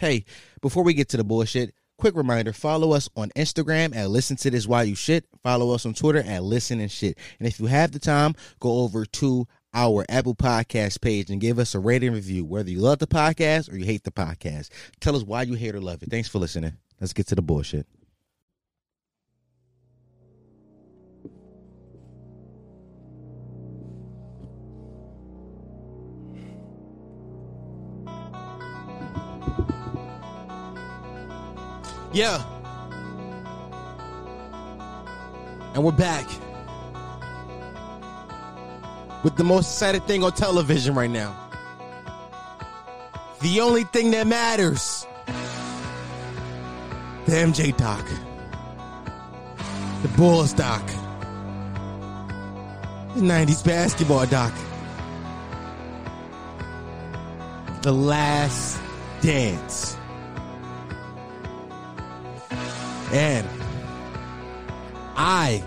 Hey, before we get to the bullshit, quick reminder follow us on Instagram at Listen to This While You Shit. Follow us on Twitter at Listen and Shit. And if you have the time, go over to our Apple Podcast page and give us a rating review, whether you love the podcast or you hate the podcast. Tell us why you hate or love it. Thanks for listening. Let's get to the bullshit. Yeah. And we're back with the most exciting thing on television right now. The only thing that matters. The MJ doc. The Bulls doc. The 90s basketball doc. The last dance. And I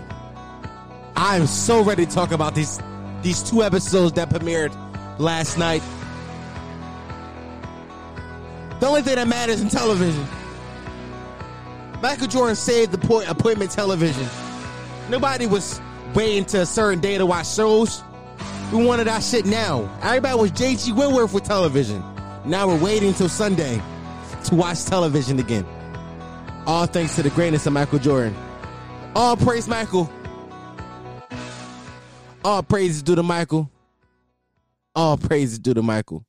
I'm so ready to talk about these these two episodes that premiered last night. The only thing that matters in television. Michael Jordan saved the point appointment television. Nobody was waiting to a certain day to watch shows. We wanted our shit now. Everybody was JG Wentworth with television. Now we're waiting until Sunday to watch television again. All thanks to the greatness of Michael Jordan. All praise Michael. All praises due to Michael. All praises due to Michael.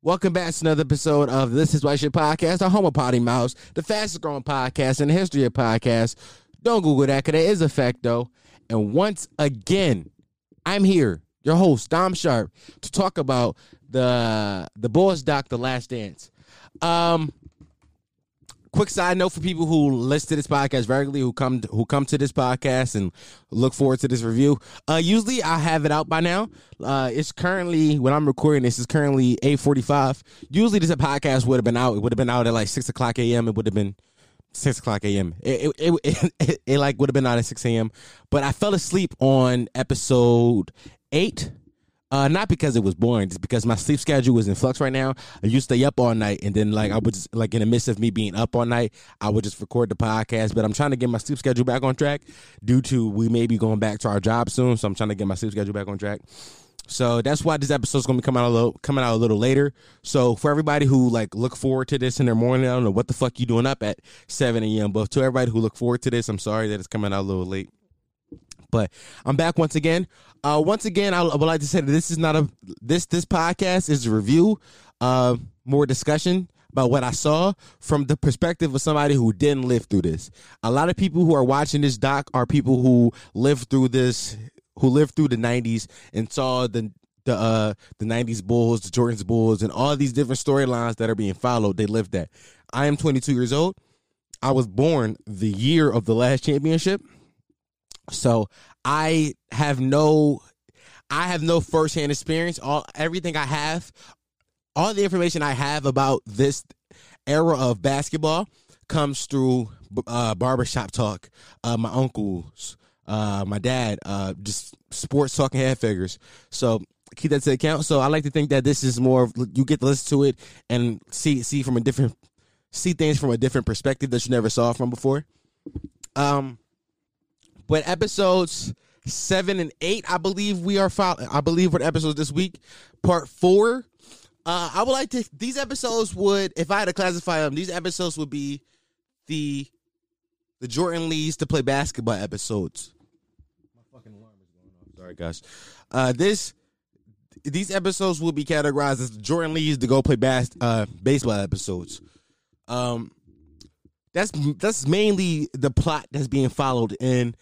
Welcome back to another episode of This Is Why Shit Podcast, the home of Potty Mouse, the fastest growing podcast in the history of podcasts. Don't Google that because there is a fact though. And once again, I'm here, your host, Dom Sharp, to talk about the the Bulls doc, The Last Dance. Um, quick side note for people who listen to this podcast regularly, who come who come to this podcast and look forward to this review. Uh, usually I have it out by now. Uh, it's currently when I'm recording this It's currently eight forty five. Usually this podcast would have been out. It would have been out at like six o'clock a.m. It would have been six o'clock a.m. It it, it, it, it like would have been out at six a.m. But I fell asleep on episode eight uh, not because it was boring, just because my sleep schedule was in flux right now. I used to stay up all night, and then like I would just like in the midst of me being up all night, I would just record the podcast. But I'm trying to get my sleep schedule back on track due to we may be going back to our job soon, so I'm trying to get my sleep schedule back on track. So that's why this episode is gonna be coming out a little coming out a little later. So for everybody who like look forward to this in their morning, I don't know what the fuck you doing up at 7 a.m. But to everybody who look forward to this, I'm sorry that it's coming out a little late. But I'm back once again. Uh, once again, I, would like to say that this is not a this this podcast is a review, uh, more discussion about what I saw from the perspective of somebody who didn't live through this. A lot of people who are watching this doc are people who lived through this, who lived through the '90s and saw the the uh the 90s bulls the jordans bulls and all these different storylines that are being followed they lived that i am 22 years old i was born the year of the last championship so I have no I have no firsthand experience. All everything I have, all the information I have about this era of basketball comes through uh, barbershop talk. Uh, my uncles, uh, my dad, uh, just sports talking head figures. So keep that to account. So I like to think that this is more you get to listen to it and see see from a different see things from a different perspective that you never saw from before. Um but episodes seven and eight, I believe we are. following. I believe what episodes this week. Part four. Uh, I would like to. These episodes would, if I had to classify them, these episodes would be the the Jordan Lees to play basketball episodes. My fucking alarm is going off. Sorry, guys. Uh, this these episodes will be categorized as Jordan Lees to go play bas- uh, baseball episodes. Um, that's that's mainly the plot that's being followed in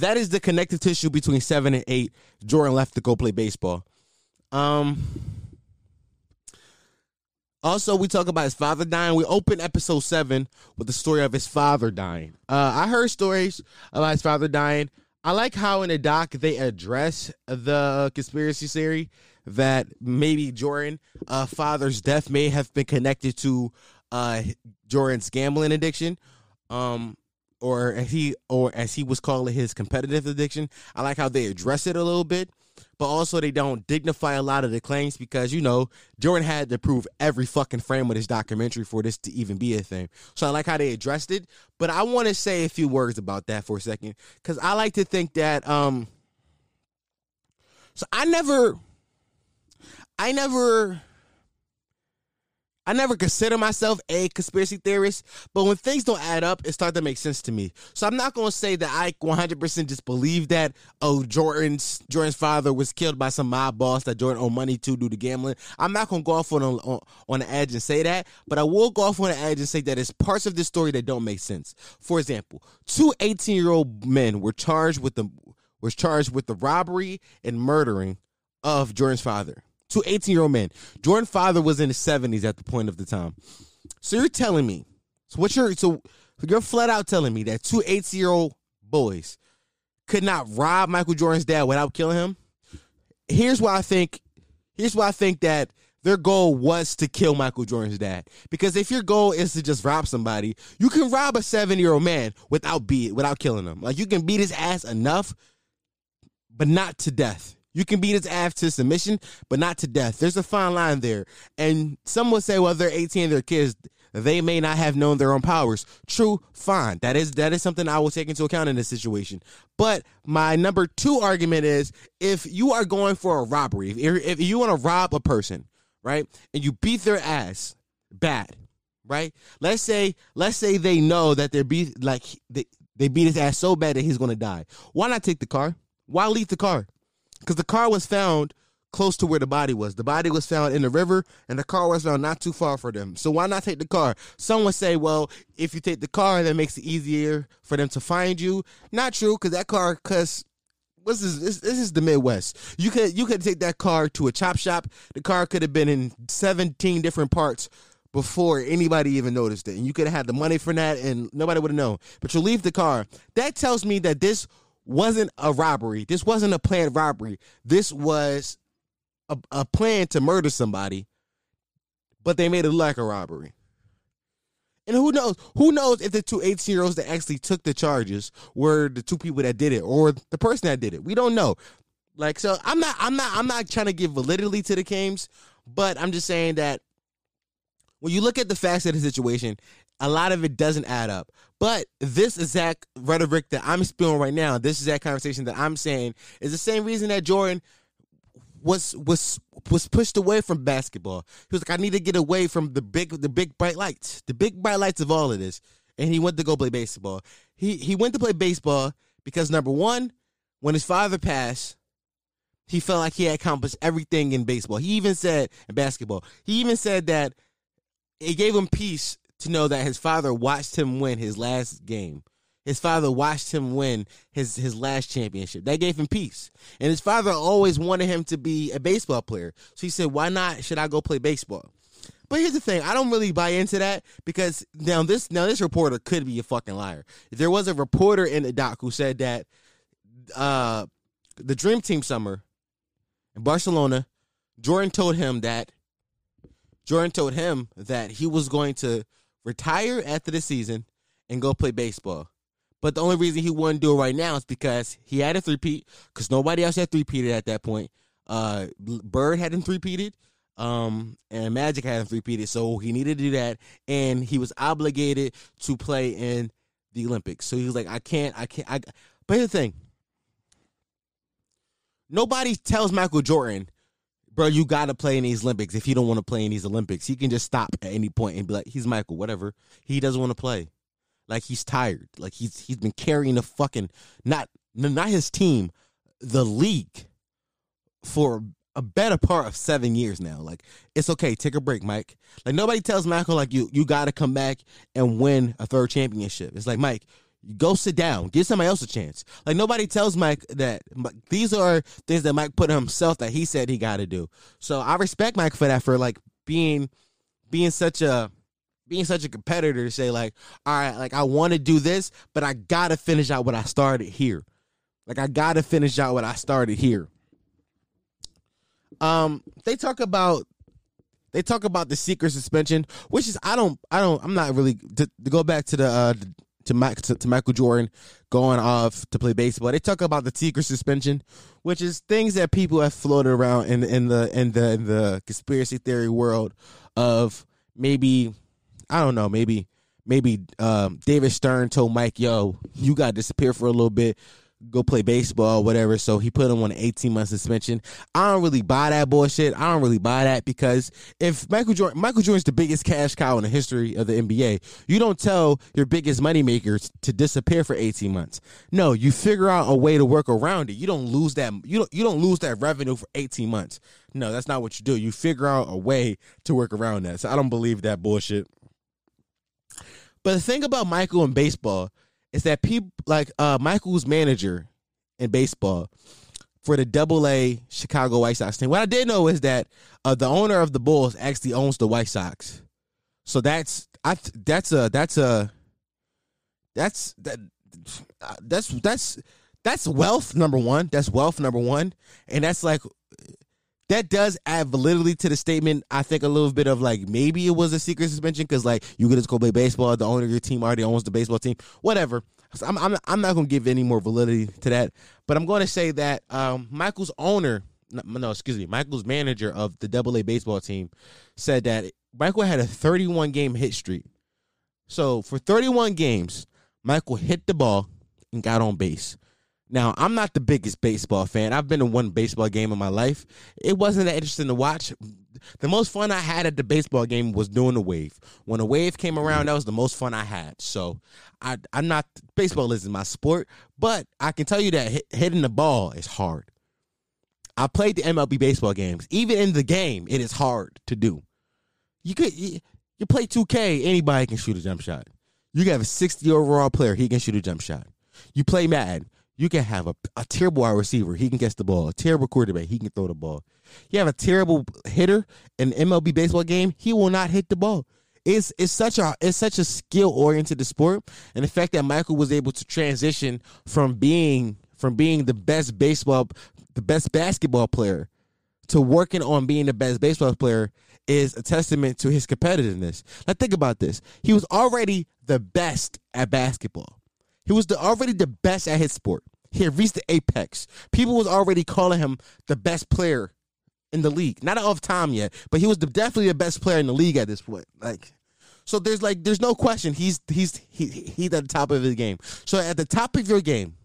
that is the connective tissue between seven and eight. Jordan left to go play baseball. Um. Also, we talk about his father dying. We open episode seven with the story of his father dying. Uh, I heard stories about his father dying. I like how in the doc they address the conspiracy theory that maybe Jordan' uh, father's death may have been connected to uh, Jordan's gambling addiction. Um, or as he or as he was calling his competitive addiction. I like how they address it a little bit. but also they don't dignify a lot of the claims because you know Jordan had to prove every fucking frame of this documentary for this to even be a thing. So I like how they addressed it, but I want to say a few words about that for a second because I like to think that um. So I never, I never I never consider myself a conspiracy theorist, but when things don't add up, it starts to make sense to me. So I'm not going to say that I 100% just believe that oh Jordan's Jordan's father was killed by some mob boss that Jordan owed money to due to gambling. I'm not going to go off on, on on the edge and say that, but I will go off on the edge and say that it's parts of this story that don't make sense. For example, two 18 year old men were charged with the was charged with the robbery and murdering of Jordan's father two 18 year old men. Jordan father was in his 70s at the point of the time. So you're telling me, so what you're so you're flat out telling me that two 18 year old boys could not rob Michael Jordan's dad without killing him? Here's why I think here's why I think that their goal was to kill Michael Jordan's dad. Because if your goal is to just rob somebody, you can rob a seven year old man without beat without killing him. Like you can beat his ass enough, but not to death. You can beat his ass to submission, but not to death. There's a fine line there. And some would say, well, they're 18, they're kids. They may not have known their own powers. True, fine. That is that is something I will take into account in this situation. But my number two argument is if you are going for a robbery, if, if you want to rob a person, right, and you beat their ass bad, right? Let's say let's say they know that they're beat like they, they beat his ass so bad that he's gonna die. Why not take the car? Why leave the car? Because the car was found close to where the body was. The body was found in the river, and the car was found not too far from them. So why not take the car? Some would say, well, if you take the car, that makes it easier for them to find you. Not true, because that car, because this is this, this is the Midwest. You could you could take that car to a chop shop. The car could have been in seventeen different parts before anybody even noticed it, and you could have had the money for that, and nobody would have known. But you leave the car. That tells me that this wasn't a robbery. This wasn't a planned robbery. This was a, a plan to murder somebody, but they made it look like a robbery. And who knows? Who knows if the two 18 year olds that actually took the charges were the two people that did it or the person that did it? We don't know. Like, so I'm not, I'm not, I'm not trying to give validity to the games, but I'm just saying that when you look at the facts of the situation, a lot of it doesn't add up. But this exact rhetoric that I'm spewing right now, this exact conversation that I'm saying, is the same reason that Jordan was was was pushed away from basketball. He was like, I need to get away from the big the big bright lights, the big bright lights of all of this. And he went to go play baseball. He he went to play baseball because number one, when his father passed, he felt like he had accomplished everything in baseball. He even said in basketball, he even said that it gave him peace to know that his father watched him win his last game. His father watched him win his his last championship. That gave him peace. And his father always wanted him to be a baseball player. So he said, "Why not? Should I go play baseball?" But here's the thing: I don't really buy into that because now this now this reporter could be a fucking liar. There was a reporter in the doc who said that uh, the Dream Team summer in Barcelona, Jordan told him that Jordan told him that he was going to retire after the season and go play baseball. But the only reason he wouldn't do it right now is because he had a three-peat, because nobody else had three-peated at that point. Uh, Bird hadn't three-peated, um, and Magic hadn't three-peated, so he needed to do that, and he was obligated to play in the Olympics. So he was like, I can't, I can't. I. But here's the thing: nobody tells Michael Jordan bro, you got to play in these Olympics. If you don't want to play in these Olympics, he can just stop at any point and be like, he's Michael, whatever. He doesn't want to play. Like he's tired. Like he's he's been carrying the fucking not not his team, the league for a better part of seven years now. Like it's okay, take a break, Mike. Like nobody tells Michael like you you got to come back and win a third championship. It's like Mike, Go sit down. Give somebody else a chance. Like nobody tells Mike that these are things that Mike put himself that he said he got to do. So I respect Mike for that for like being being such a being such a competitor to say like, all right, like I want to do this, but I gotta finish out what I started here. Like I gotta finish out what I started here. Um, they talk about they talk about the secret suspension, which is I don't I don't I'm not really to, to go back to the uh to, Mike, to, to Michael Jordan going off to play baseball. They talk about the secret suspension, which is things that people have floated around in in the in the in the conspiracy theory world of maybe I don't know, maybe maybe um, David Stern told Mike, "Yo, you got to disappear for a little bit." Go play baseball whatever. So he put him on an 18 month suspension. I don't really buy that bullshit. I don't really buy that because if Michael Jordan, Michael Jordan's the biggest cash cow in the history of the NBA, you don't tell your biggest moneymakers to disappear for 18 months. No, you figure out a way to work around it. You don't lose that. You don't. You don't lose that revenue for 18 months. No, that's not what you do. You figure out a way to work around that. So I don't believe that bullshit. But the thing about Michael and baseball is that people like uh, Michael's manager in baseball for the Double A Chicago White Sox team. What I did know is that uh, the owner of the Bulls actually owns the White Sox. So that's I that's a that's a that's that that's that's that's wealth number one. That's wealth number one, and that's like that does add validity to the statement. I think a little bit of like maybe it was a secret suspension because like you could just go play baseball. The owner of your team already owns the baseball team. Whatever. So I'm I'm I'm not to give any more validity to that, but I'm going to say that um, Michael's owner, no, excuse me, Michael's manager of the Double A baseball team said that Michael had a 31 game hit streak. So for 31 games, Michael hit the ball and got on base. Now, I'm not the biggest baseball fan. I've been to one baseball game in my life. It wasn't that interesting to watch. The most fun I had at the baseball game was doing the wave. When the wave came around, that was the most fun I had. So, I, I'm not baseball isn't my sport, but I can tell you that hit, hitting the ball is hard. I played the MLB baseball games. Even in the game, it is hard to do. You could you play 2K, anybody can shoot a jump shot. You have a 60 overall player, he can shoot a jump shot. You play Madden, you can have a, a terrible wide receiver. He can catch the ball. A terrible quarterback. He can throw the ball. You have a terrible hitter in MLB baseball game. He will not hit the ball. It's it's such a it's such a skill oriented sport, and the fact that Michael was able to transition from being from being the best baseball, the best basketball player, to working on being the best baseball player is a testament to his competitiveness. Like think about this: he was already the best at basketball. He was the, already the best at his sport. He had reached the apex. People was already calling him the best player in the league. Not of time yet, but he was the, definitely the best player in the league at this point. Like, so there's like there's no question he's he's he, he's at the top of his game. So at the top of your game,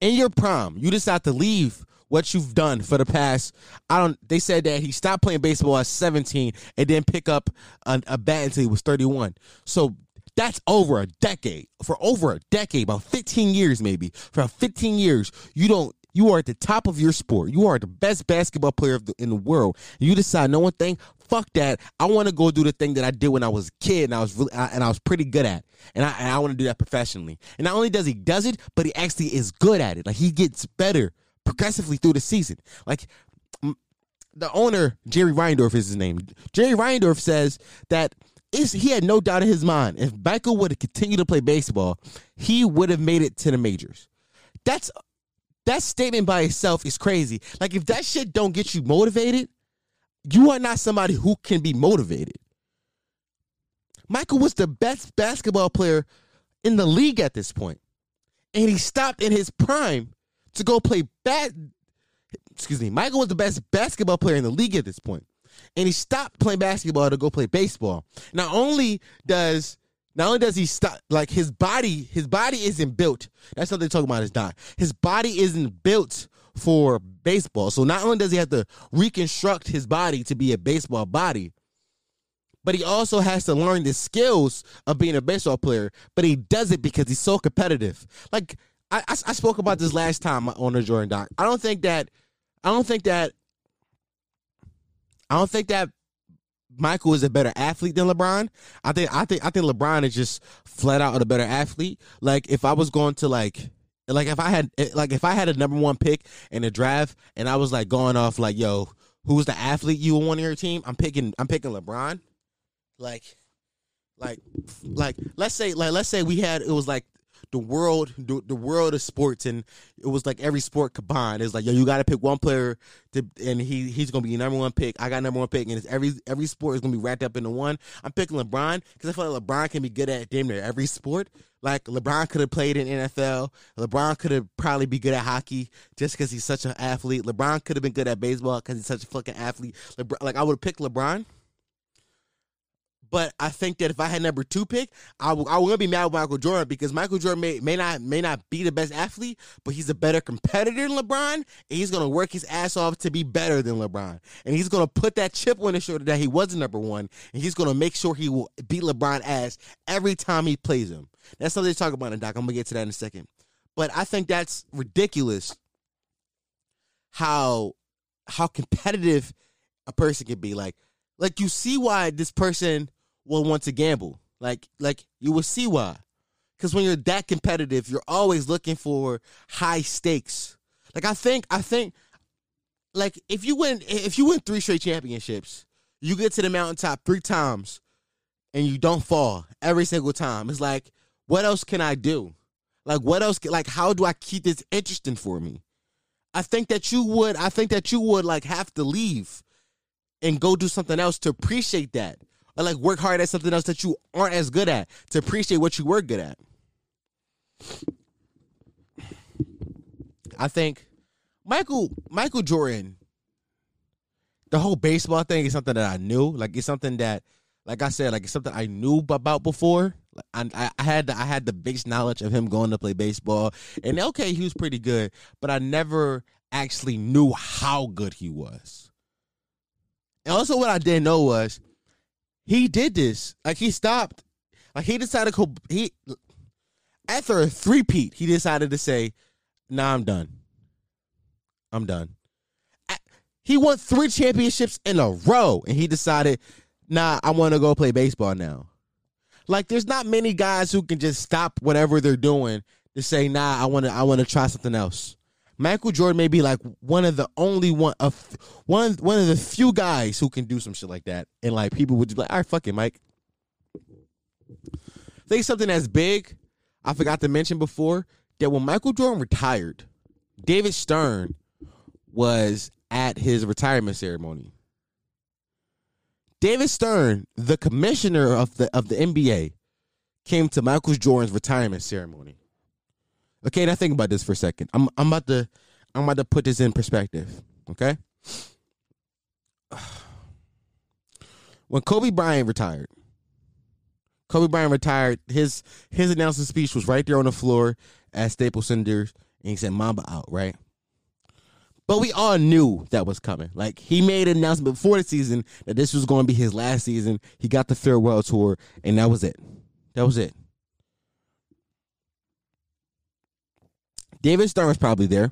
in your prime, you decide to leave what you've done for the past. I don't. They said that he stopped playing baseball at 17 and then pick up a, a bat until he was 31. So that's over a decade. For over a decade, about 15 years maybe. For 15 years, you don't you are at the top of your sport. You are the best basketball player the, in the world. You decide, no one thing, fuck that. I want to go do the thing that I did when I was a kid and I was really, and I was pretty good at, and I and I want to do that professionally. And not only does he does it, but he actually is good at it. Like he gets better progressively through the season. Like the owner Jerry Reinsdorf is his name. Jerry Reinsdorf says that he had no doubt in his mind if Michael would have continued to play baseball, he would have made it to the majors. That's that statement by itself is crazy. Like if that shit don't get you motivated, you are not somebody who can be motivated. Michael was the best basketball player in the league at this point, and he stopped in his prime to go play bat. Excuse me, Michael was the best basketball player in the league at this point and he stopped playing basketball to go play baseball. Not only does not only does he stop like his body, his body isn't built. That's what they're talking about. Is not his body isn't built for baseball. So not only does he have to reconstruct his body to be a baseball body, but he also has to learn the skills of being a baseball player. But he does it because he's so competitive. Like I, I, I spoke about this last time on the Jordan doc. I don't think that I don't think that I don't think that Michael is a better athlete than LeBron. I think I think I think LeBron is just flat out a better athlete. Like if I was going to like like if I had eh, like if I had a number one pick in a draft and I was like going off like yo who's the athlete you want on your team? I'm picking I'm picking LeBron. Like like like let's say like let's say we had it was like the world the, the world of sports and it was like every sport combined. It's like yo, you got to pick one player to, and he he's gonna be your number one pick. I got number one pick, and it's every every sport is gonna be wrapped up into one. I'm picking LeBron because I feel like LeBron can be good at damn near every sport. Like LeBron could have played in NFL. LeBron could have probably be good at hockey just because he's such an athlete. LeBron could have been good at baseball because he's such a fucking athlete. LeBron, like I would have picked LeBron but I think that if I had number two pick, I, w- I wouldn't be mad with Michael Jordan because Michael Jordan may, may not may not be the best athlete, but he's a better competitor than LeBron, and he's gonna work his ass off to be better than LeBron, and he's gonna put that chip on his shoulder that he wasn't number one, and he's gonna make sure he will beat LeBron ass every time he plays him. That's something to talk about in Doc. I'm gonna get to that in a second, but I think that's ridiculous. How how competitive a person can be, like like you see why this person will want to gamble. Like like you will see why. Cuz when you're that competitive, you're always looking for high stakes. Like I think I think like if you win if you win 3 straight championships, you get to the mountaintop 3 times and you don't fall every single time. It's like what else can I do? Like what else like how do I keep this interesting for me? I think that you would I think that you would like have to leave and go do something else to appreciate that or like work hard at something else that you aren't as good at to appreciate what you were good at. I think Michael Michael Jordan, the whole baseball thing is something that I knew. Like it's something that, like I said, like it's something I knew about before. I, I had the, I had the base knowledge of him going to play baseball, and okay, he was pretty good, but I never actually knew how good he was. And also, what I didn't know was he did this. Like he stopped. Like he decided to he after a three-peat, he decided to say, "Nah, I'm done. I'm done." He won three championships in a row, and he decided, "Nah, I want to go play baseball now." Like, there's not many guys who can just stop whatever they're doing to say, "Nah, I want to. I want to try something else." Michael Jordan may be like one of the only one of one one of the few guys who can do some shit like that, and like people would be like, "All right, fuck it, Mike." Think something that's big. I forgot to mention before that when Michael Jordan retired, David Stern was at his retirement ceremony. David Stern, the commissioner of the of the NBA, came to Michael Jordan's retirement ceremony. Okay, now think about this for a second. I'm I'm about to I'm about to put this in perspective. Okay. When Kobe Bryant retired, Kobe Bryant retired. His his announcement speech was right there on the floor at Staples Center, and he said "Mamba out." Right. But we all knew that was coming. Like he made an announcement before the season that this was going to be his last season. He got the farewell tour, and that was it. That was it. David Stern was probably there.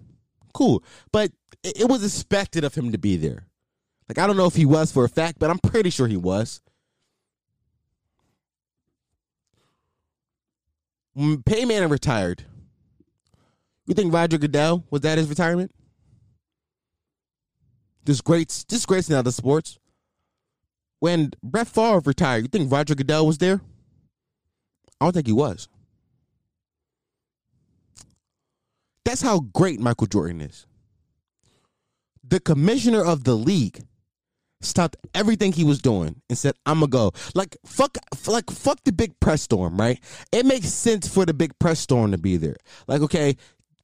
Cool. But it was expected of him to be there. Like, I don't know if he was for a fact, but I'm pretty sure he was. Manning retired, you think Roger Goodell was that his retirement? This great, this great in other sports. When Brett Favre retired, you think Roger Goodell was there? I don't think he was. That's how great Michael Jordan is. The commissioner of the league stopped everything he was doing and said, "I'm gonna go." Like fuck, like fuck the big press storm, right? It makes sense for the big press storm to be there. Like, okay,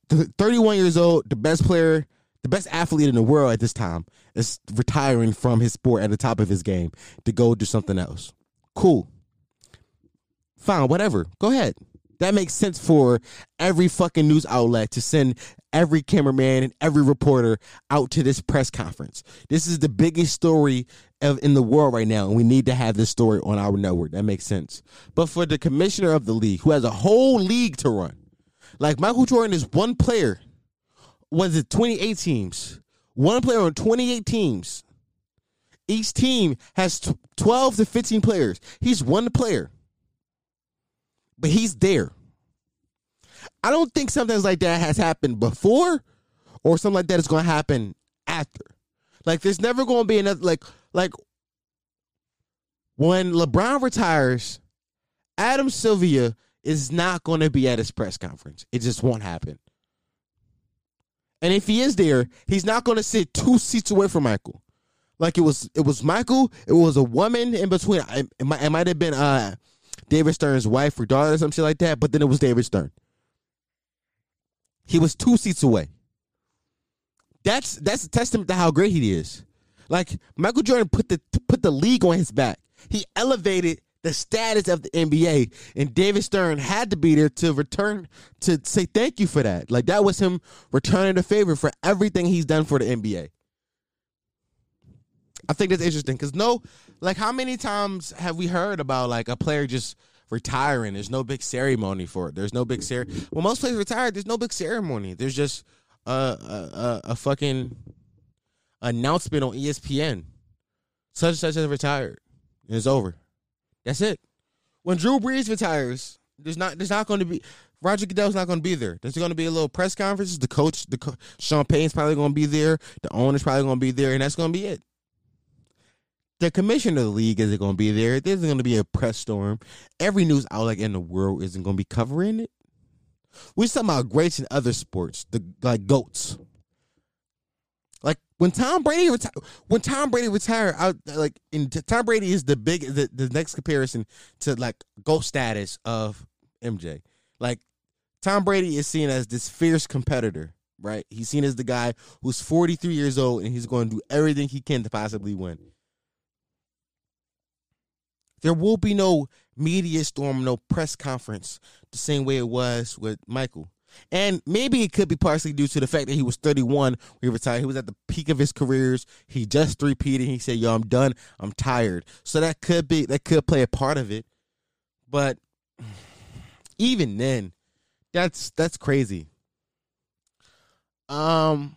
31 years old, the best player, the best athlete in the world at this time is retiring from his sport at the top of his game to go do something else. Cool. Fine, whatever. Go ahead. That makes sense for every fucking news outlet to send every cameraman and every reporter out to this press conference. This is the biggest story of, in the world right now, and we need to have this story on our network. That makes sense. But for the commissioner of the league, who has a whole league to run, like Michael Jordan is one player. Was it 28 teams? One player on 28 teams. Each team has 12 to 15 players. He's one player but he's there. I don't think something like that has happened before or something like that is going to happen after. Like there's never going to be another like like when LeBron retires, Adam Silver is not going to be at his press conference. It just won't happen. And if he is there, he's not going to sit two seats away from Michael. Like it was, it was Michael. It was a woman in between. It might, it might have been uh, David Stern's wife or daughter or some shit like that. But then it was David Stern. He was two seats away. That's that's a testament to how great he is. Like Michael Jordan put the put the league on his back. He elevated the status of the NBA, and David Stern had to be there to return to say thank you for that. Like that was him returning the favor for everything he's done for the NBA. I think that's interesting because no, like how many times have we heard about like a player just retiring? There's no big ceremony for it. There's no big ceremony. When most players retire, there's no big ceremony. There's just a a, a, a fucking announcement on ESPN. Such and such has retired. It's over. That's it. When Drew Brees retires, there's not there's not going to be Roger Goodell's not going to be there. There's going to be a little press conference. The coach, the co- Sean Payton's probably going to be there. The owner's probably going to be there, and that's going to be it. The commissioner of the league isn't going to be there. There's going to be a press storm. Every news outlet in the world isn't going to be covering it. We're talking about greats in other sports, the like goats. Like when Tom Brady retired, when Tom Brady retired, like in Tom Brady is the big the, the next comparison to like GOAT status of MJ. Like Tom Brady is seen as this fierce competitor, right? He's seen as the guy who's 43 years old and he's going to do everything he can to possibly win. There will be no media storm, no press conference the same way it was with Michael. And maybe it could be partially due to the fact that he was 31 when he retired. He was at the peak of his careers. He just repeated. He said, "Yo, I'm done. I'm tired." So that could be that could play a part of it. But even then, that's that's crazy. Um,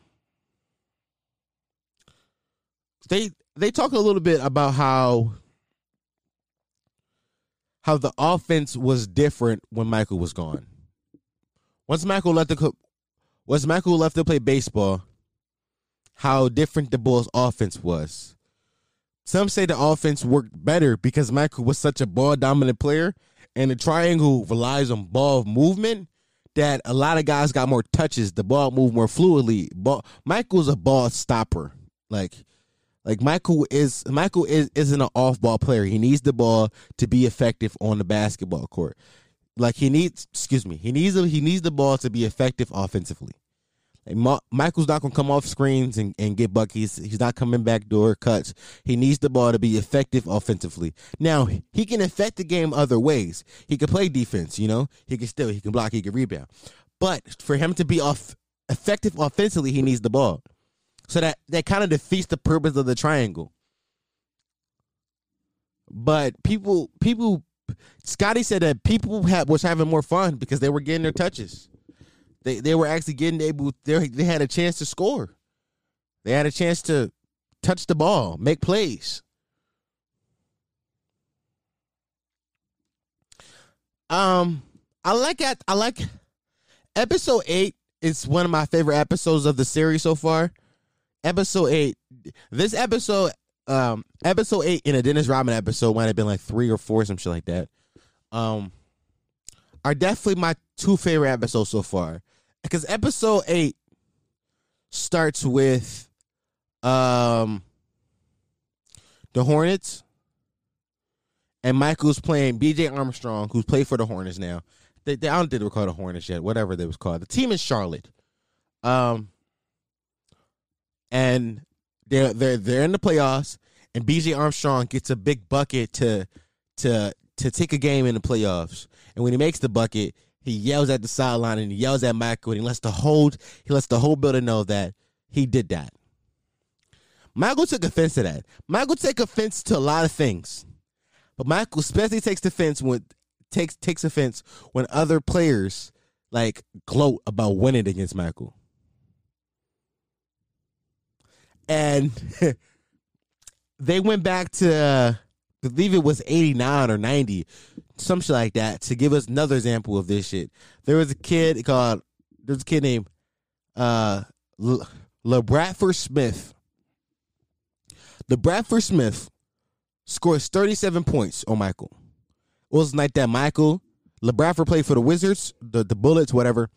they they talk a little bit about how how the offense was different when Michael was gone. Once Michael left the once Michael left to play baseball, how different the Bulls offense was. Some say the offense worked better because Michael was such a ball dominant player and the triangle relies on ball movement that a lot of guys got more touches. The ball moved more fluidly. Ball, Michael's a ball stopper. Like like Michael is Michael is isn't an off ball player. He needs the ball to be effective on the basketball court. Like he needs, excuse me, he needs he needs the ball to be effective offensively. Like Ma- Michael's not gonna come off screens and, and get buckets. He's not coming back door cuts. He needs the ball to be effective offensively. Now he can affect the game other ways. He can play defense. You know, he can still he can block. He can rebound. But for him to be off effective offensively, he needs the ball. So that that kind of defeats the purpose of the triangle. But people people Scottie said that people had, was having more fun because they were getting their touches. They they were actually getting able. They they had a chance to score. They had a chance to touch the ball, make plays. Um, I like. I like episode eight. Is one of my favorite episodes of the series so far. Episode eight. This episode um episode eight in a Dennis Rodman episode might have been like three or four, some shit like that. Um are definitely my two favorite episodes so far. Because episode eight starts with um the Hornets and Michael's playing BJ Armstrong, who's played for the Hornets now. They, they I don't think they were called the Hornets yet, whatever they was called. The team is Charlotte. Um and they're they're they're in the playoffs, and BJ Armstrong gets a big bucket to to to take a game in the playoffs. And when he makes the bucket, he yells at the sideline and he yells at Michael and he lets the whole he lets the whole building know that he did that. Michael took offense to that. Michael took offense to a lot of things. But Michael especially takes offense when takes takes offense when other players like gloat about winning against Michael and they went back to I believe it was 89 or 90 some shit like that to give us another example of this shit. There was a kid called there's a kid named uh Le, LaBradford Smith. LaBradford Smith scores 37 points on Michael. It was like that Michael LaBradford played for the Wizards, the the Bullets, whatever,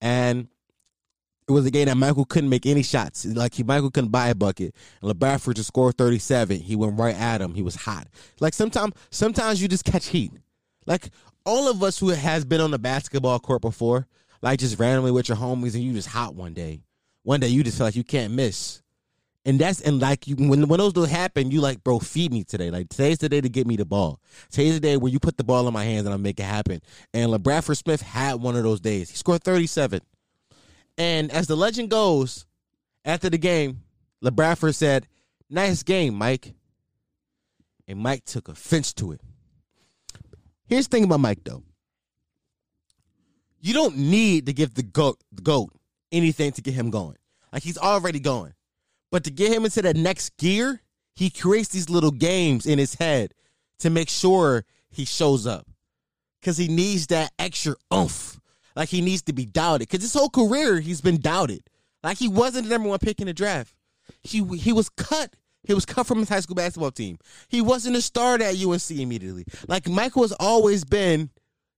and it was a game that Michael couldn't make any shots. Like he Michael couldn't buy a bucket. And LaBradford just scored 37. He went right at him. He was hot. Like sometimes sometimes you just catch heat. Like all of us who has been on the basketball court before, like just randomly with your homies and you just hot one day. One day you just feel like you can't miss. And that's and like you when when those do happen, you like, bro, feed me today. Like today's the day to get me the ball. Today's the day where you put the ball in my hands and I make it happen. And LaBradford Smith had one of those days. He scored 37. And as the legend goes, after the game, LaBradford said, Nice game, Mike. And Mike took offense to it. Here's the thing about Mike, though. You don't need to give the goat, the goat anything to get him going. Like he's already going. But to get him into the next gear, he creates these little games in his head to make sure he shows up. Cause he needs that extra oomph. Like he needs to be doubted. Cause his whole career he's been doubted. Like he wasn't the number one pick in the draft. He he was cut. He was cut from his high school basketball team. He wasn't a starter at UNC immediately. Like Michael has always been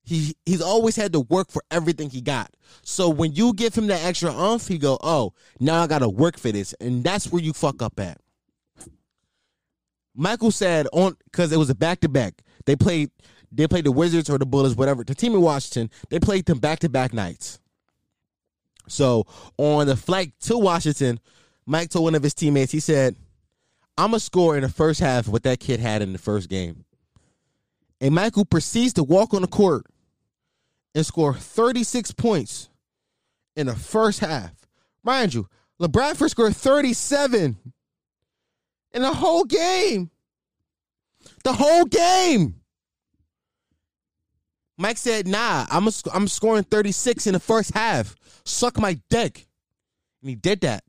he he's always had to work for everything he got. So when you give him that extra umph, he go, "Oh, now I got to work for this," and that's where you fuck up at. Michael said on because it was a back to back. They played they played the Wizards or the Bullets, whatever. The team in Washington, they played them back to back nights. So on the flight to Washington, Mike told one of his teammates, he said, I'm going to score in the first half what that kid had in the first game. And Michael proceeds to walk on the court and score 36 points in the first half. Mind you, LaBradford scored 37 in the whole game. The whole game. Mike said, "Nah, I'm a, I'm scoring 36 in the first half. Suck my dick." And he did that.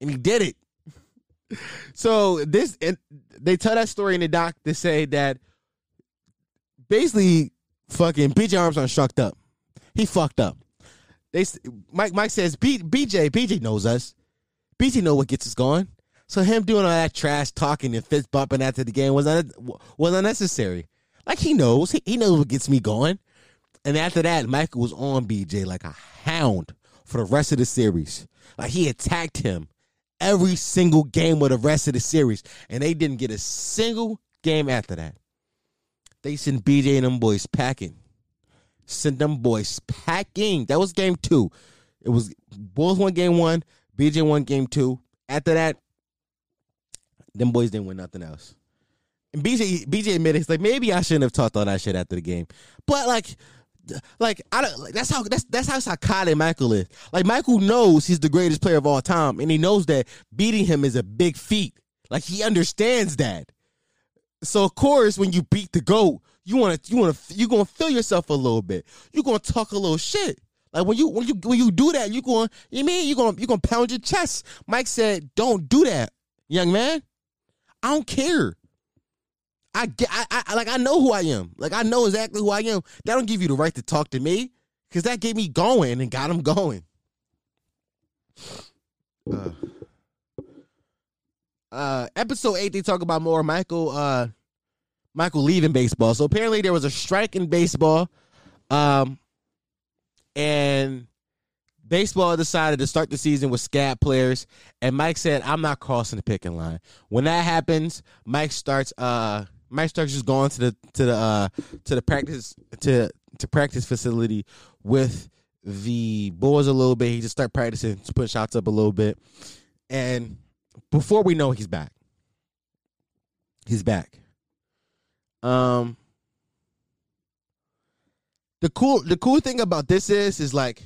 And he did it. so this and they tell that story in the doc to say that basically fucking BJ Armstrong shucked up. He fucked up. They Mike Mike says B, BJ BJ knows us. BJ know what gets us going. So him doing all that trash talking and fist bumping after the game was un, was unnecessary. Like he knows, he, he knows what gets me going. And after that, Michael was on BJ like a hound for the rest of the series. Like he attacked him every single game of the rest of the series, and they didn't get a single game after that. They sent BJ and them boys packing. Sent them boys packing. That was game two. It was Bulls won game one, BJ won game two. After that, them boys didn't win nothing else. And BJ BJ admitted he's like maybe I shouldn't have talked all that shit after the game, but like. Like I don't like that's how that's that's how psychotic Michael is. Like Michael knows he's the greatest player of all time, and he knows that beating him is a big feat. Like he understands that. So of course, when you beat the goat, you want to you want to you gonna feel yourself a little bit. You gonna talk a little shit. Like when you when you when you do that, you going you mean you gonna you gonna pound your chest. Mike said, "Don't do that, young man. I don't care. I get, I, I, like, I know who I am. Like, I know exactly who I am. That don't give you the right to talk to me, because that gave me going and got him going. Uh, uh, episode eight, they talk about more Michael, uh, Michael leaving baseball. So apparently there was a strike in baseball, um, and baseball decided to start the season with scat players. And Mike said, "I'm not crossing the picking line." When that happens, Mike starts, uh Mike Starks just going to the to the uh, to the practice to to practice facility with the boys a little bit. He just start practicing put shots up a little bit, and before we know, he's back. He's back. Um, the cool the cool thing about this is is like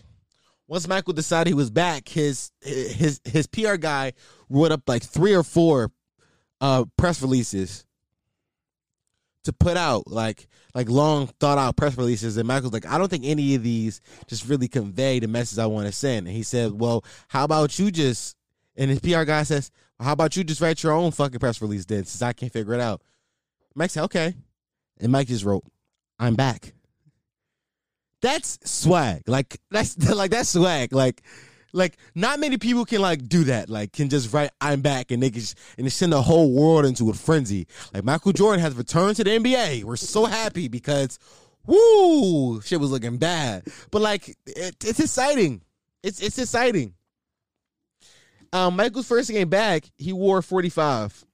once Michael decided he was back, his his his PR guy wrote up like three or four uh press releases to put out like like long thought out press releases. And Michael's like I don't think any of these just really convey the message I want to send. And he said well how about you just and his PR guy says how about you just write your own fucking press release then since I can't figure it out? Mike said okay. And Mike just wrote I'm back. That's swag. Like that's like that's swag. Like like not many people can like do that. Like can just write "I'm back" and they can just, and they send the whole world into a frenzy. Like Michael Jordan has returned to the NBA. We're so happy because woo, shit was looking bad. But like, it, it's exciting. It's it's exciting. Um, Michael's first game back, he wore 45.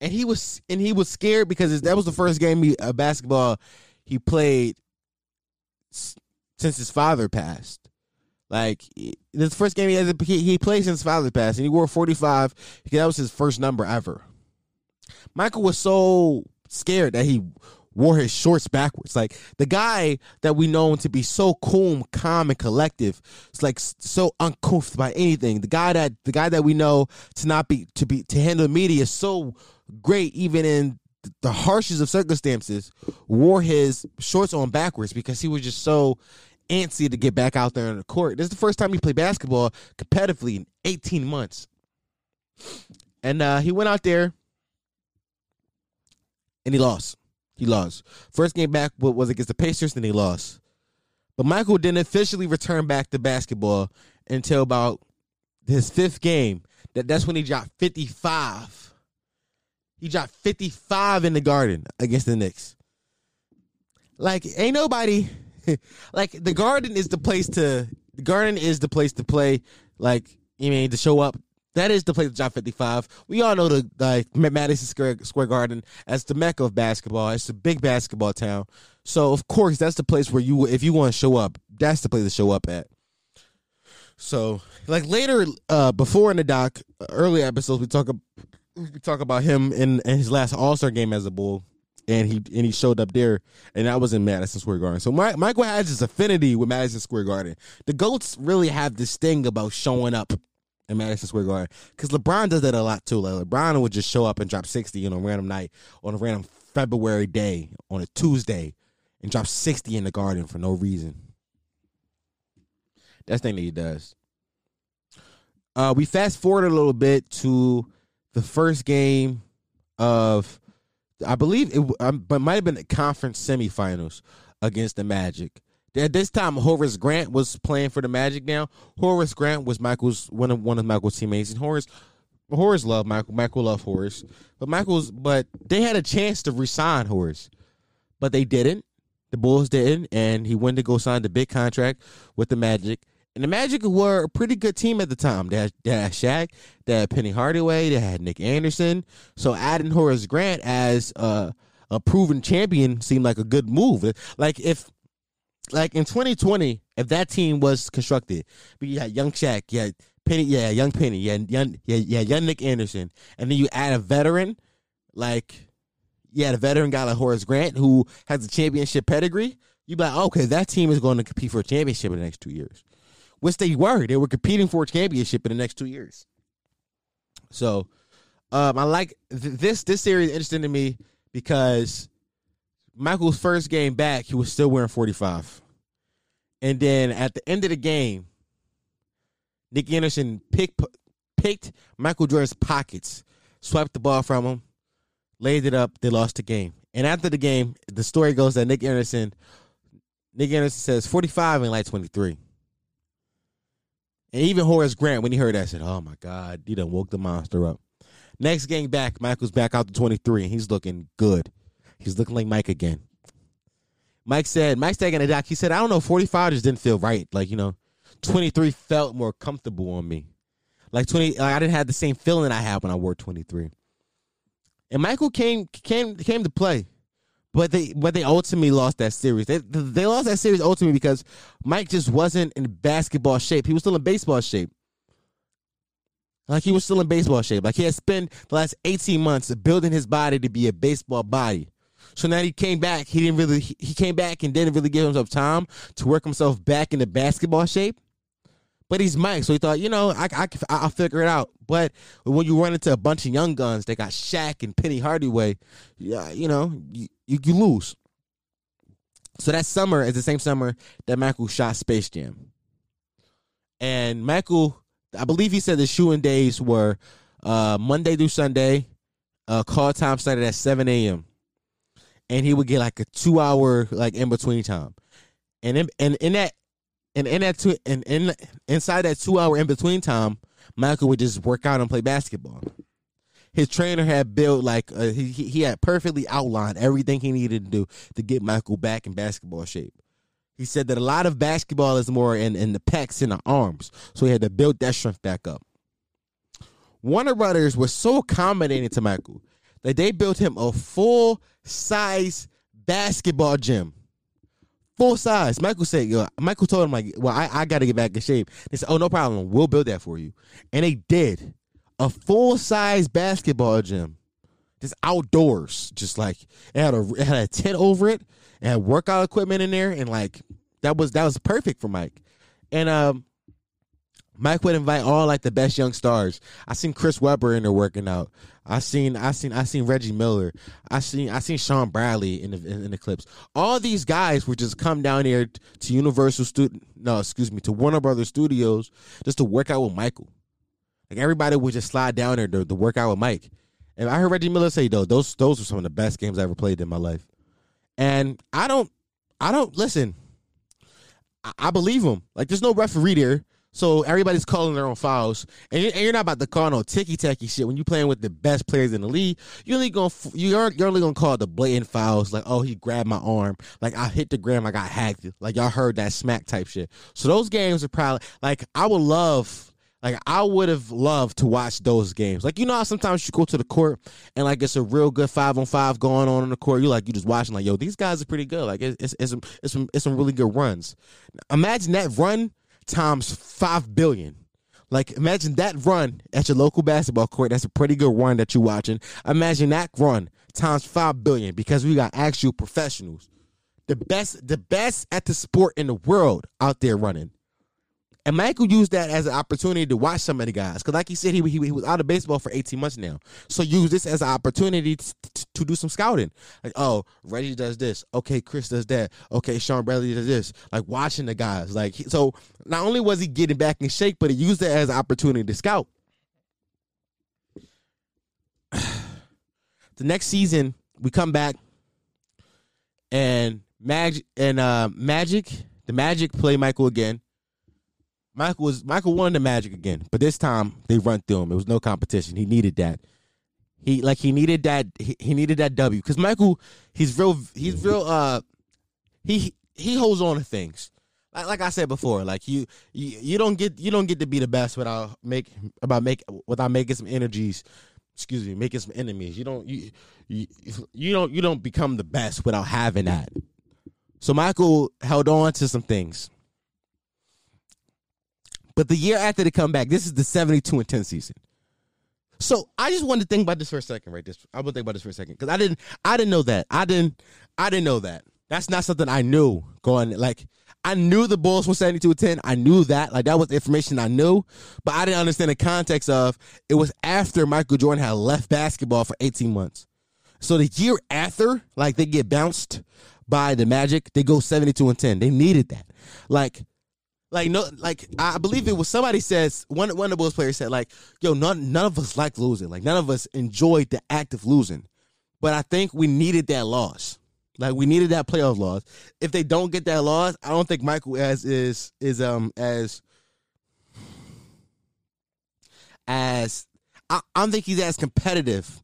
And he was and he was scared because that was the first game he, basketball he played since his father passed. Like this first game he has, he, he played since his father passed, and he wore 45 because that was his first number ever. Michael was so scared that he wore his shorts backwards. Like the guy that we know to be so cool, calm, and collective. It's like so uncouth by anything. The guy that the guy that we know to not be to be to handle media so great, even in the harshest of circumstances. Wore his shorts on backwards because he was just so antsy to get back out there on the court. This is the first time he played basketball competitively in 18 months. And uh, he went out there and he lost. He lost. First game back was against the Pacers, then he lost. But Michael didn't officially return back to basketball until about his fifth game. That that's when he dropped 55. He dropped 55 in the garden against the Knicks. Like, ain't nobody like the garden is the place to the garden is the place to play, like you mean to show up that is the place to drop 55. We all know the like Madison Square, Square Garden as the mecca of basketball. It's a big basketball town. So of course that's the place where you if you want to show up, that's the place to show up at. So like later uh before in the doc early episodes we talk we talk about him in, in his last All-Star game as a Bull and he and he showed up there, and that was in Madison Square Garden. So My, Michael has this affinity with Madison Square Garden. The goats really have this thing about showing up in Madison Square Garden. Because LeBron does that a lot too. Like LeBron would just show up and drop 60 on a random night, on a random February day, on a Tuesday, and drop 60 in the garden for no reason. That's the thing that he does. Uh, we fast forward a little bit to the first game of, I believe it, um, but might have been the conference semifinals against the Magic. At this time, Horace Grant was playing for the Magic. Now, Horace Grant was Michael's one of one of Michael's teammates, and Horace Horace loved Michael. Michael loved Horace, but Michael's but they had a chance to resign Horace, but they didn't. The Bulls didn't, and he went to go sign the big contract with the Magic. And the Magic were a pretty good team at the time. They had, they had Shaq, they had Penny Hardaway, they had Nick Anderson. So adding Horace Grant as a, a proven champion seemed like a good move. Like if like in 2020, if that team was constructed, but you had young Shaq, you had Penny, yeah, young Penny, yeah, young, yeah, yeah, young Nick Anderson, and then you add a veteran, like, yeah, the veteran guy like Horace Grant who has a championship pedigree. you'd be like, okay, that team is going to compete for a championship in the next two years, which they were. They were competing for a championship in the next two years. So, um, I like th- this. This series is interesting to me because Michael's first game back, he was still wearing 45. And then at the end of the game, Nick Anderson picked picked Michael Jordan's pockets, swiped the ball from him, laid it up, they lost the game. And after the game, the story goes that Nick Anderson Nick Anderson says 45 and like 23. And even Horace Grant, when he heard that, said, Oh my God, he done woke the monster up. Next game back, Michael's back out to 23, and he's looking good. He's looking like Mike again. Mike said, Mike's taking a doc. He said, I don't know, 45 just didn't feel right. Like, you know, 23 felt more comfortable on me. Like 20, like I didn't have the same feeling I had when I wore 23. And Michael came came came to play. But they but they ultimately lost that series. They they lost that series ultimately because Mike just wasn't in basketball shape. He was still in baseball shape. Like he was still in baseball shape. Like he had spent the last 18 months building his body to be a baseball body. So now he came back. He didn't really. He came back and didn't really give himself time to work himself back into basketball shape. But he's Mike, so he thought, you know, I, I, I'll figure it out. But when you run into a bunch of young guns, they got Shaq and Penny Hardaway, yeah, you know, you, you, you lose. So that summer is the same summer that Michael shot Space Jam. And Michael, I believe he said the shooting days were uh, Monday through Sunday. Uh, call time started at 7 a.m and he would get like a two hour like in between time, and in and in that and in that two and in inside that two hour in between time, Michael would just work out and play basketball. his trainer had built like uh, he he had perfectly outlined everything he needed to do to get Michael back in basketball shape. He said that a lot of basketball is more in, in the pecs and the arms, so he had to build that strength back up. Warner Brothers was so accommodating to Michael that they built him a full size basketball gym. Full size. Michael said, yo, Michael told him, like, well, I, I got to get back in shape. They said, oh, no problem. We'll build that for you. And they did. A full size basketball gym. Just outdoors. Just like, it had a, it had a tent over it. and workout equipment in there. And like, that was, that was perfect for Mike. And, um, Mike would invite all like the best young stars. I seen Chris Webber in there working out. I seen I seen I seen Reggie Miller. I seen I seen Shawn Bradley in the in, in the clips. All these guys were just come down here to Universal Studio. No, excuse me, to Warner Brothers Studios just to work out with Michael. Like everybody would just slide down there to, to work out with Mike. And I heard Reggie Miller say though those those were some of the best games I ever played in my life. And I don't I don't listen. I, I believe him. Like there's no referee there. So everybody's calling their own fouls, and you're, not about to call no ticky tacky shit when you're playing with the best players in the league. You're only gonna you're you're only gonna call the blatant fouls like oh he grabbed my arm like I hit the gram I got hacked like y'all heard that smack type shit. So those games are probably like I would love like I would have loved to watch those games. Like you know how sometimes you go to the court and like it's a real good five on five going on in the court. You like you just watching like yo these guys are pretty good. Like it's it's it's some, it's some, it's some really good runs. Imagine that run times five billion. Like imagine that run at your local basketball court. That's a pretty good run that you're watching. Imagine that run times five billion because we got actual professionals, the best, the best at the sport in the world out there running. And Michael used that as an opportunity to watch some of the guys. Because, like he said, he, he, he, was out of baseball for 18 months now. So use this as an opportunity to, to, to, do some scouting. Like, oh, Reggie does this. Okay, Chris does that. Okay, Shawn Bradley does this. Like, watching the guys. Like, so not only was he getting back in shape, but he used it as an opportunity to scout. the next season, we come back and Magic and uh, Magic, the Magic play Michael again Michael was Michael won the Magic again, but this time they run through him. It was no competition. He needed that. He like he needed that. He, he needed that W because Michael, he's real. He's real. Uh, he he holds on to things. Like, like I said before, like you, you you don't get you don't get to be the best without make about make without making some energies. Excuse me, making some enemies. You don't you, you you don't you don't become the best without having that. So Michael held on to some things but the year after they come back, this is the 72 and 10 season. So I just wanted to think about this for a second, right? This I want to think about this for a second because I didn't, I didn't know that. I didn't, I didn't know that. That's not something I knew going. Like I knew the Bulls were 72 10. I knew that. Like that was information I knew, but I didn't understand the context of it was after Michael Jordan had left basketball for 18 months. So the year after, like they get bounced by the Magic, they go 72 and 10. They needed that. Like like no, like I believe it was somebody says one one of the Bulls players said like, "Yo, none none of us like losing. Like none of us enjoyed the act of losing, but I think we needed that loss. Like we needed that playoff loss. If they don't get that loss, I don't think Michael as is is um as as I, I don't think he's as competitive.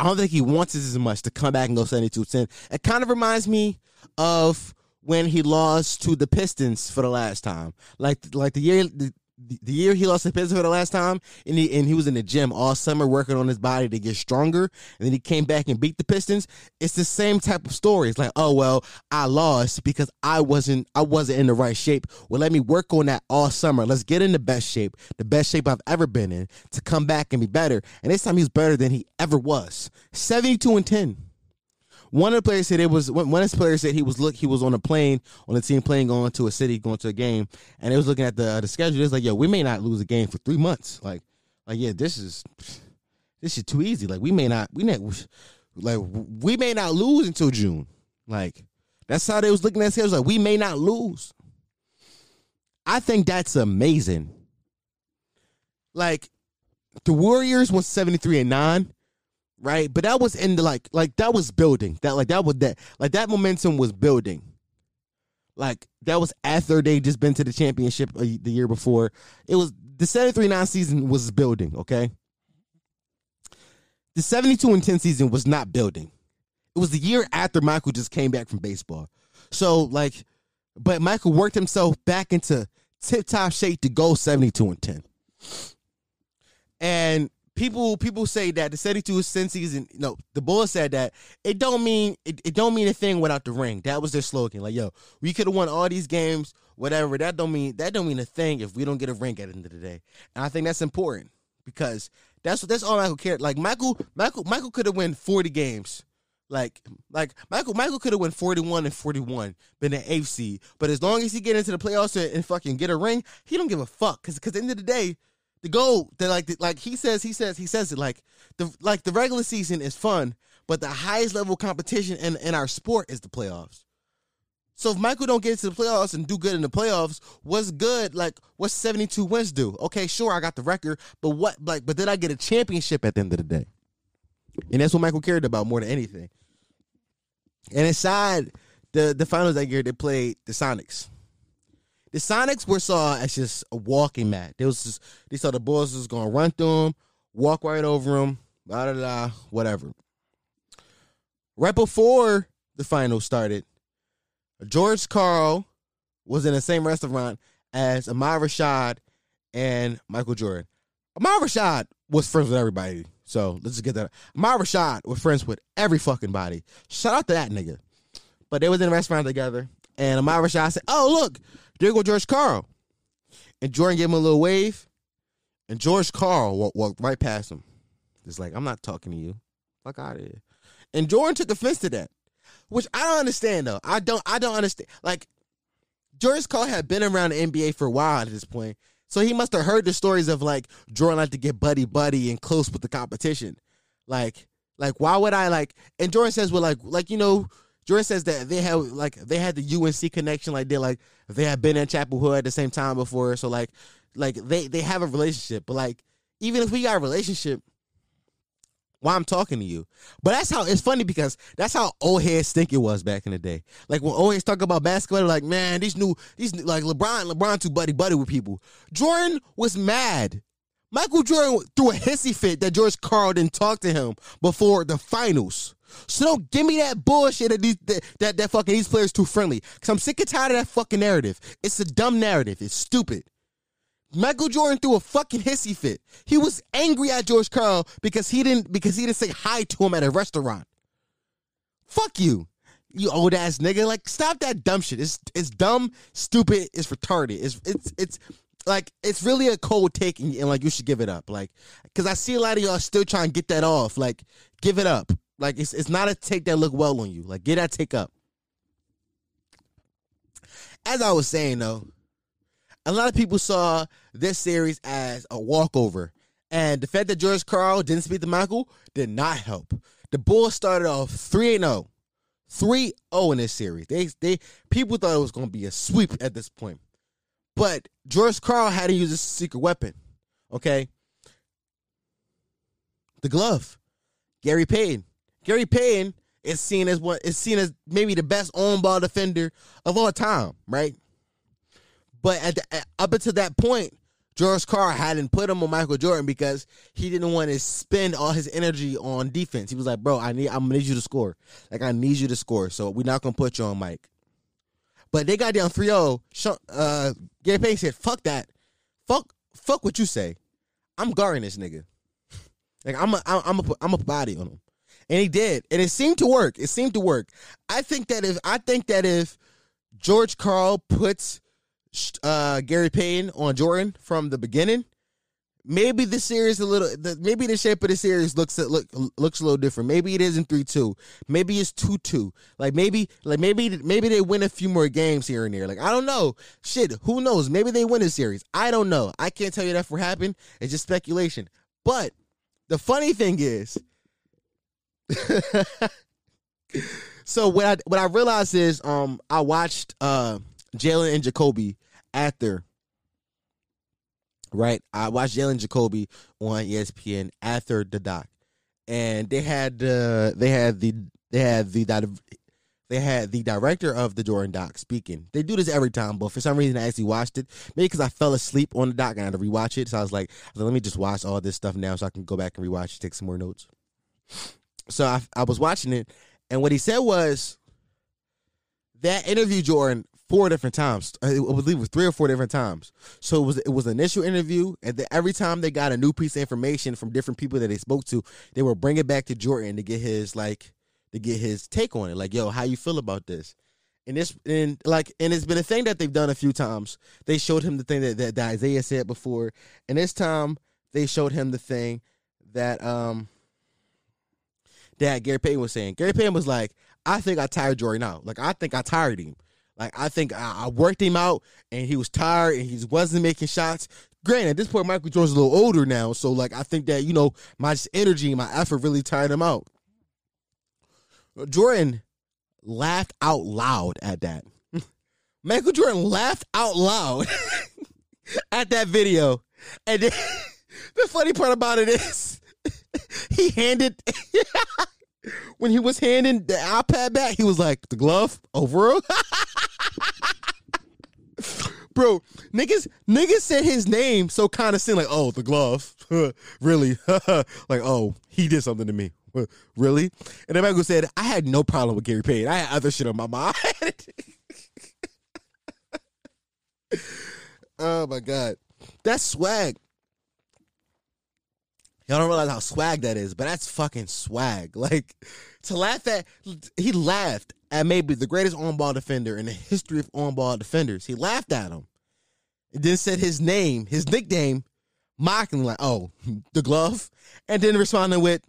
I don't think he wants it as much to come back and go 72 10. It kind of reminds me of when he lost to the Pistons for the last time. Like like the year the, the year he lost the Pistons for the last time, and he and he was in the gym all summer working on his body to get stronger, and then he came back and beat the Pistons. It's the same type of story. It's like, oh well, I lost because I wasn't I wasn't in the right shape. Well, let me work on that all summer. Let's get in the best shape, the best shape I've ever been in, to come back and be better. And this time he's better than he ever was. Seventy two and ten. One of the players said it was one of the players said he was look he was on a plane on a team plane going to a city going to a game and it was looking at the the schedule. It's like yo, we may not lose a game for three months. Like like yeah, this is this is too easy. Like we may not we not like we may not lose until June. Like that's how they was looking at schedule. Like we may not lose. I think that's amazing. Like the Warriors went 73 and 9 right? But that was in the like like that was building. That like that was that like that momentum was building. Like that was after they just been to the championship uh, the year before. It was the 73-9 season was building, okay? the 72 and 10 season was not building. It was the year after Michael just came back from baseball. So like, but Michael worked himself back into tip top shape to go 72 and 10. And people people say that the 72 cent season, know, the Bulls said that it don't mean it, it don't mean a thing without the ring. That was their slogan. Like, yo, we could have won all these games, whatever. That don't mean that don't mean a thing if we don't get a ring at the end of the day. And I think that's important because that's that's all Michael cared. Like Michael, Michael, Michael could have won 40 games. Like, like Michael, Michael could have won 41 and 41, been an AFC. But as long as he get into the playoffs and, and fucking get a ring, he don't give a fuck. Cause, cause at the end of the day, the goal that like like he says he says he says it like the like the regular season is fun, but the highest level competition in, in our sport is the playoffs. So if Michael don't get into the playoffs and do good in the playoffs, what's good? Like what's 72 wins do? Okay, sure, I got the record, but what like but did I get a championship at the end of the day? And that's what Michael cared about more than anything. And inside the the finals that year, they played the Sonics. The Sonics were saw as just a walking mat. They was just they saw the Bulls was gonna run through them, walk right over them, blah blah blah, whatever. Right before the final started, George Karl was in the same restaurant as Ahmad Rashad and Michael Jordan. Ahmad Rashad was friends with everybody. So let's just get that. Ahmad Rashad was friends with every fucking body. Shout out to that nigga. But they was in the restaurant together. And Ahmad Rashad said, Oh, look, there go George Karl. And Jordan gave him a little wave. And George Karl walked, walked right past him. It's like, I'm not talking to you. Fuck out of here. And Jordan took offense to that. Which I don't understand though. I don't I don't understand. Like George Karl had been around the NBA for a while at this point. So he must have heard the stories of like Jordan like to get buddy buddy and close with the competition. Like like why would I like and Jordan says well like like you know Jordan says that they have like they had the UNC connection like they're like they had been in Chapel Hill at the same time before so like like they they have a relationship but like even if we got a relationship why I'm talking to you. But that's how it's funny because that's how old heads think it was back in the day. Like when old heads talk about basketball, like man, these new these like LeBron, LeBron too buddy buddy with people. Jordan was mad. Michael Jordan threw a hissy fit that George Karl didn't talk to him before the finals. So don't give me that bullshit that these that, that, that fucking these players too friendly. Cause I'm sick and tired of that fucking narrative. It's a dumb narrative. It's stupid. Michael Jordan threw a fucking hissy fit. He was angry at George Karl because he didn't because he didn't say hi to him at a restaurant. Fuck you, you old ass nigga. Like stop that dumb shit. It's it's dumb, stupid, it's retarded. It's it's it's like it's really a cold take and, and like you should give it up. Like because I see a lot of y'all still trying to get that off. Like give it up. Like it's it's not a take that look well on you. Like get that take up. As I was saying though, a lot of people saw this series as a walkover. And the fact that George Karl didn't speak to Michael did not help. The Bulls started off 3 0. 3 0 in this series. They they people thought it was gonna be a sweep at this point. But George Karl had to use a secret weapon. Okay. The glove. Gary Payton. Gary Payton is seen as what is seen as maybe the best on ball defender of all time, right? But at the, up until that point, George Karl hadn't put him on Michael Jordan because he didn't want to spend all his energy on defense. He was like, "Bro, I need I'm gonna need you to score. Like I need you to score. So we're not gonna put you on Mike." But they got down 3-0. Uh, Gary Payton said, "Fuck that. Fuck fuck what you say. I'm guarding this nigga. like I'm a, I'm a, I'm a body on him." And he did, and it seemed to work. It seemed to work. I think that if I think that if George Karl puts uh, Gary Payton on Jordan from the beginning, maybe the series a little. The, maybe the shape of the series looks look looks a little different. Maybe it isn't three two. Maybe it's two two. Like maybe like maybe maybe they win a few more games here and there. Like I don't know. Shit, who knows? Maybe they win a series. I don't know. I can't tell you that for happen. It's just speculation. But the funny thing is. so what I what I realized is um I watched uh Jalen and Jacoby after. Right, I watched Jalen Jacoby on ESPN after the doc, and they had uh, they had the they had the they had the director of the Jordan doc speaking. They do this every time, but for some reason I actually watched it. Maybe because I fell asleep on the doc and I had to rewatch it. So I was like, let me just watch all this stuff now so I can go back and rewatch, take some more notes. So I, I was watching it, and what he said was that interview Jordan four different times. I believe it was three or four different times. So it was it was an initial interview, and then every time they got a new piece of information from different people that they spoke to, they would bring it back to Jordan to get his like to get his take on it. Like, yo, how you feel about this? And this and like and it's been a thing that they've done a few times. They showed him the thing that, that, that Isiah said before, and this time they showed him the thing that um that Gary Payton was saying. Gary Payton was like, I think I tired Jordan out. Like I think I tired him. Like I think I, I worked him out and he was tired and he wasn't making shots. Granted, at this point Michael Jordan's a little older now, so like I think that, you know, my energy, my effort really tired him out. Jordan laughed out loud at that. Michael Jordan laughed out loud at that video. And then, the funny part about it is he handed when he was handing the iPad back, he was like, the glove over. Bro, niggas niggas said his name so kind of like, oh, the glove. really? like, oh, he did something to me. really? And then Michael said, I had no problem with Gary Payton. I had other shit on my mind. oh my God. That's swag. Y'all don't realize how swag that is, but that's fucking swag. Like to laugh at, he laughed at maybe the greatest on-ball defender in the history of on-ball defenders. He laughed at him, and then said his name, his nickname, mocking like, "Oh, the glove," and then responding with,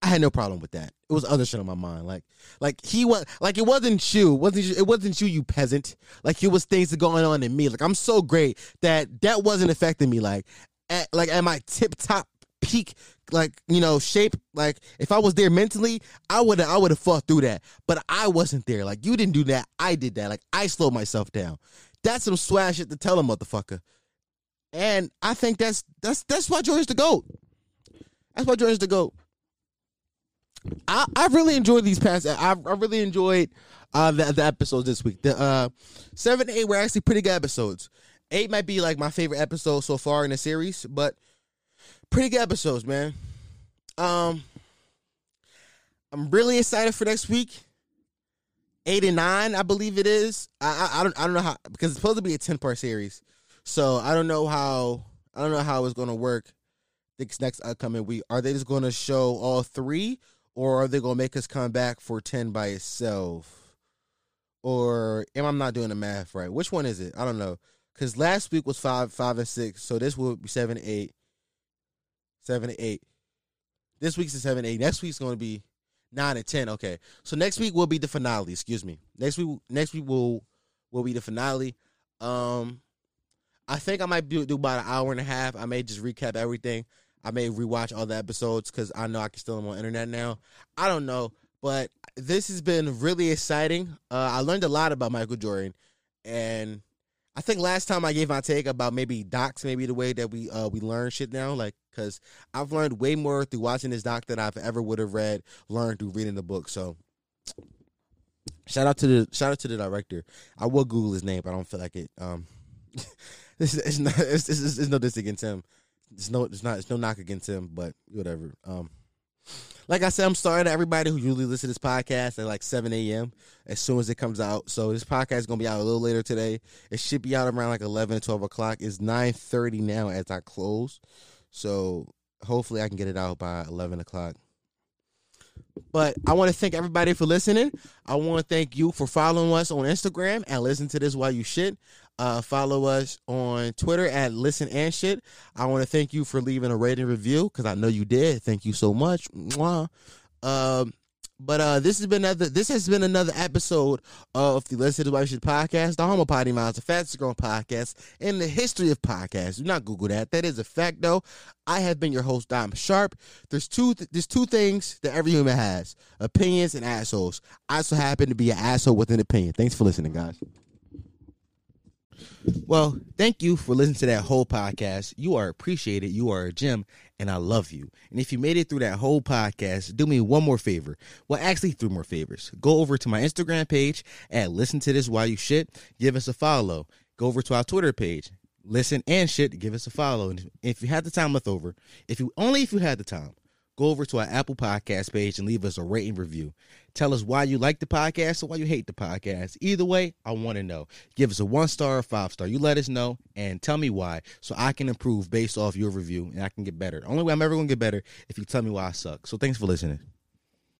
"I had no problem with that. It was other shit on my mind. Like, like he was like it wasn't you, wasn't you, it wasn't you, you peasant. Like it was things that going on in me. Like I'm so great that that wasn't affecting me. Like at like at my tip top peak like you know shape like if i was there mentally i would i would have fought through that. But i wasn't there. Like you didn't do that. I did that. Like i slowed myself down. That's some swag shit to tell a motherfucker. And i think that's that's that's why jordan's the goat. That's why jordan's the goat. I i really enjoyed these past i, I really enjoyed uh the, the episodes this week. The uh seven eight were actually pretty good episodes eight might be like my favorite episode so far in the series, but pretty good episodes, man. Um, I'm really excited for next week. Eight and nine, I believe it is. I, I, I don't I don't know how because it's supposed to be a ten part series, so I don't know how I don't know how it's gonna work. This next upcoming week, are they just gonna show all three, or are they gonna make us come back for ten by itself? Or am I not doing the math right? Which one is it? I don't know. Because last week was five, five and six, so this will be seven, eight, seven, eight. This week's a seven, eight. Next week's going to be nine and ten. Okay, so next week will be the finale. Excuse me. Next week, next week will will be the finale. Um, I think I might do, do about an hour and a half. I may just recap everything. I may rewatch all the episodes because I know I can still them on internet now. I don't know, but this has been really exciting. Uh, I learned a lot about Michael Jordan, and I think last time I gave my take about maybe docs, maybe the way that we uh we learn shit now, like because I've learned way more through watching this doc than I've ever would have read learned through reading the book. So shout out to the shout out to the director. I will Google his name, but I don't feel like it. Um, it's, it's not it's, it's, it's no diss against him. It's no it's not it's no knock against him, but whatever. Um, like I said, I'm sorry to everybody who usually listen to this podcast at like 7 a.m. as soon as it comes out. So this podcast is gonna be out a little later today. It should be out around like 11 12 o'clock. It's 9:30 now as I close. So hopefully I can get it out by 11 o'clock. But I want to thank everybody for listening. I want to thank you for following us on Instagram and listen to this while you shit. Uh, follow us on Twitter at Listen and Shit. I want to thank you for leaving a rating review because I know you did. Thank you so much. Mwah. Um, but uh, this has been another. This has been another episode of the Listen What Shit podcast, the Homo Potty Miles, the fastest growing podcast in the history of podcasts. Do not Google that. That is a fact, though. I have been your host, Dom Sharp. There's two. Th- there's two things that every human has: opinions and assholes. I also happen to be an asshole with an opinion. Thanks for listening, guys. Well, thank you for listening to that whole podcast. You are appreciated. You are a gem, and I love you. And if you made it through that whole podcast, do me one more favor. Well, actually, three more favors. Go over to my Instagram page and listen to this while you shit. Give us a follow. Go over to our Twitter page. Listen and shit. Give us a follow. And if you had the time left over, if you only if you had the time, go over to our Apple Podcast page and leave us a rating review. Tell us why you like the podcast or why you hate the podcast. Either way, I want to know. Give us a one star or five star. You let us know and tell me why so I can improve based off your review and I can get better. The only way I'm ever going to get better if you tell me why I suck. So thanks for listening.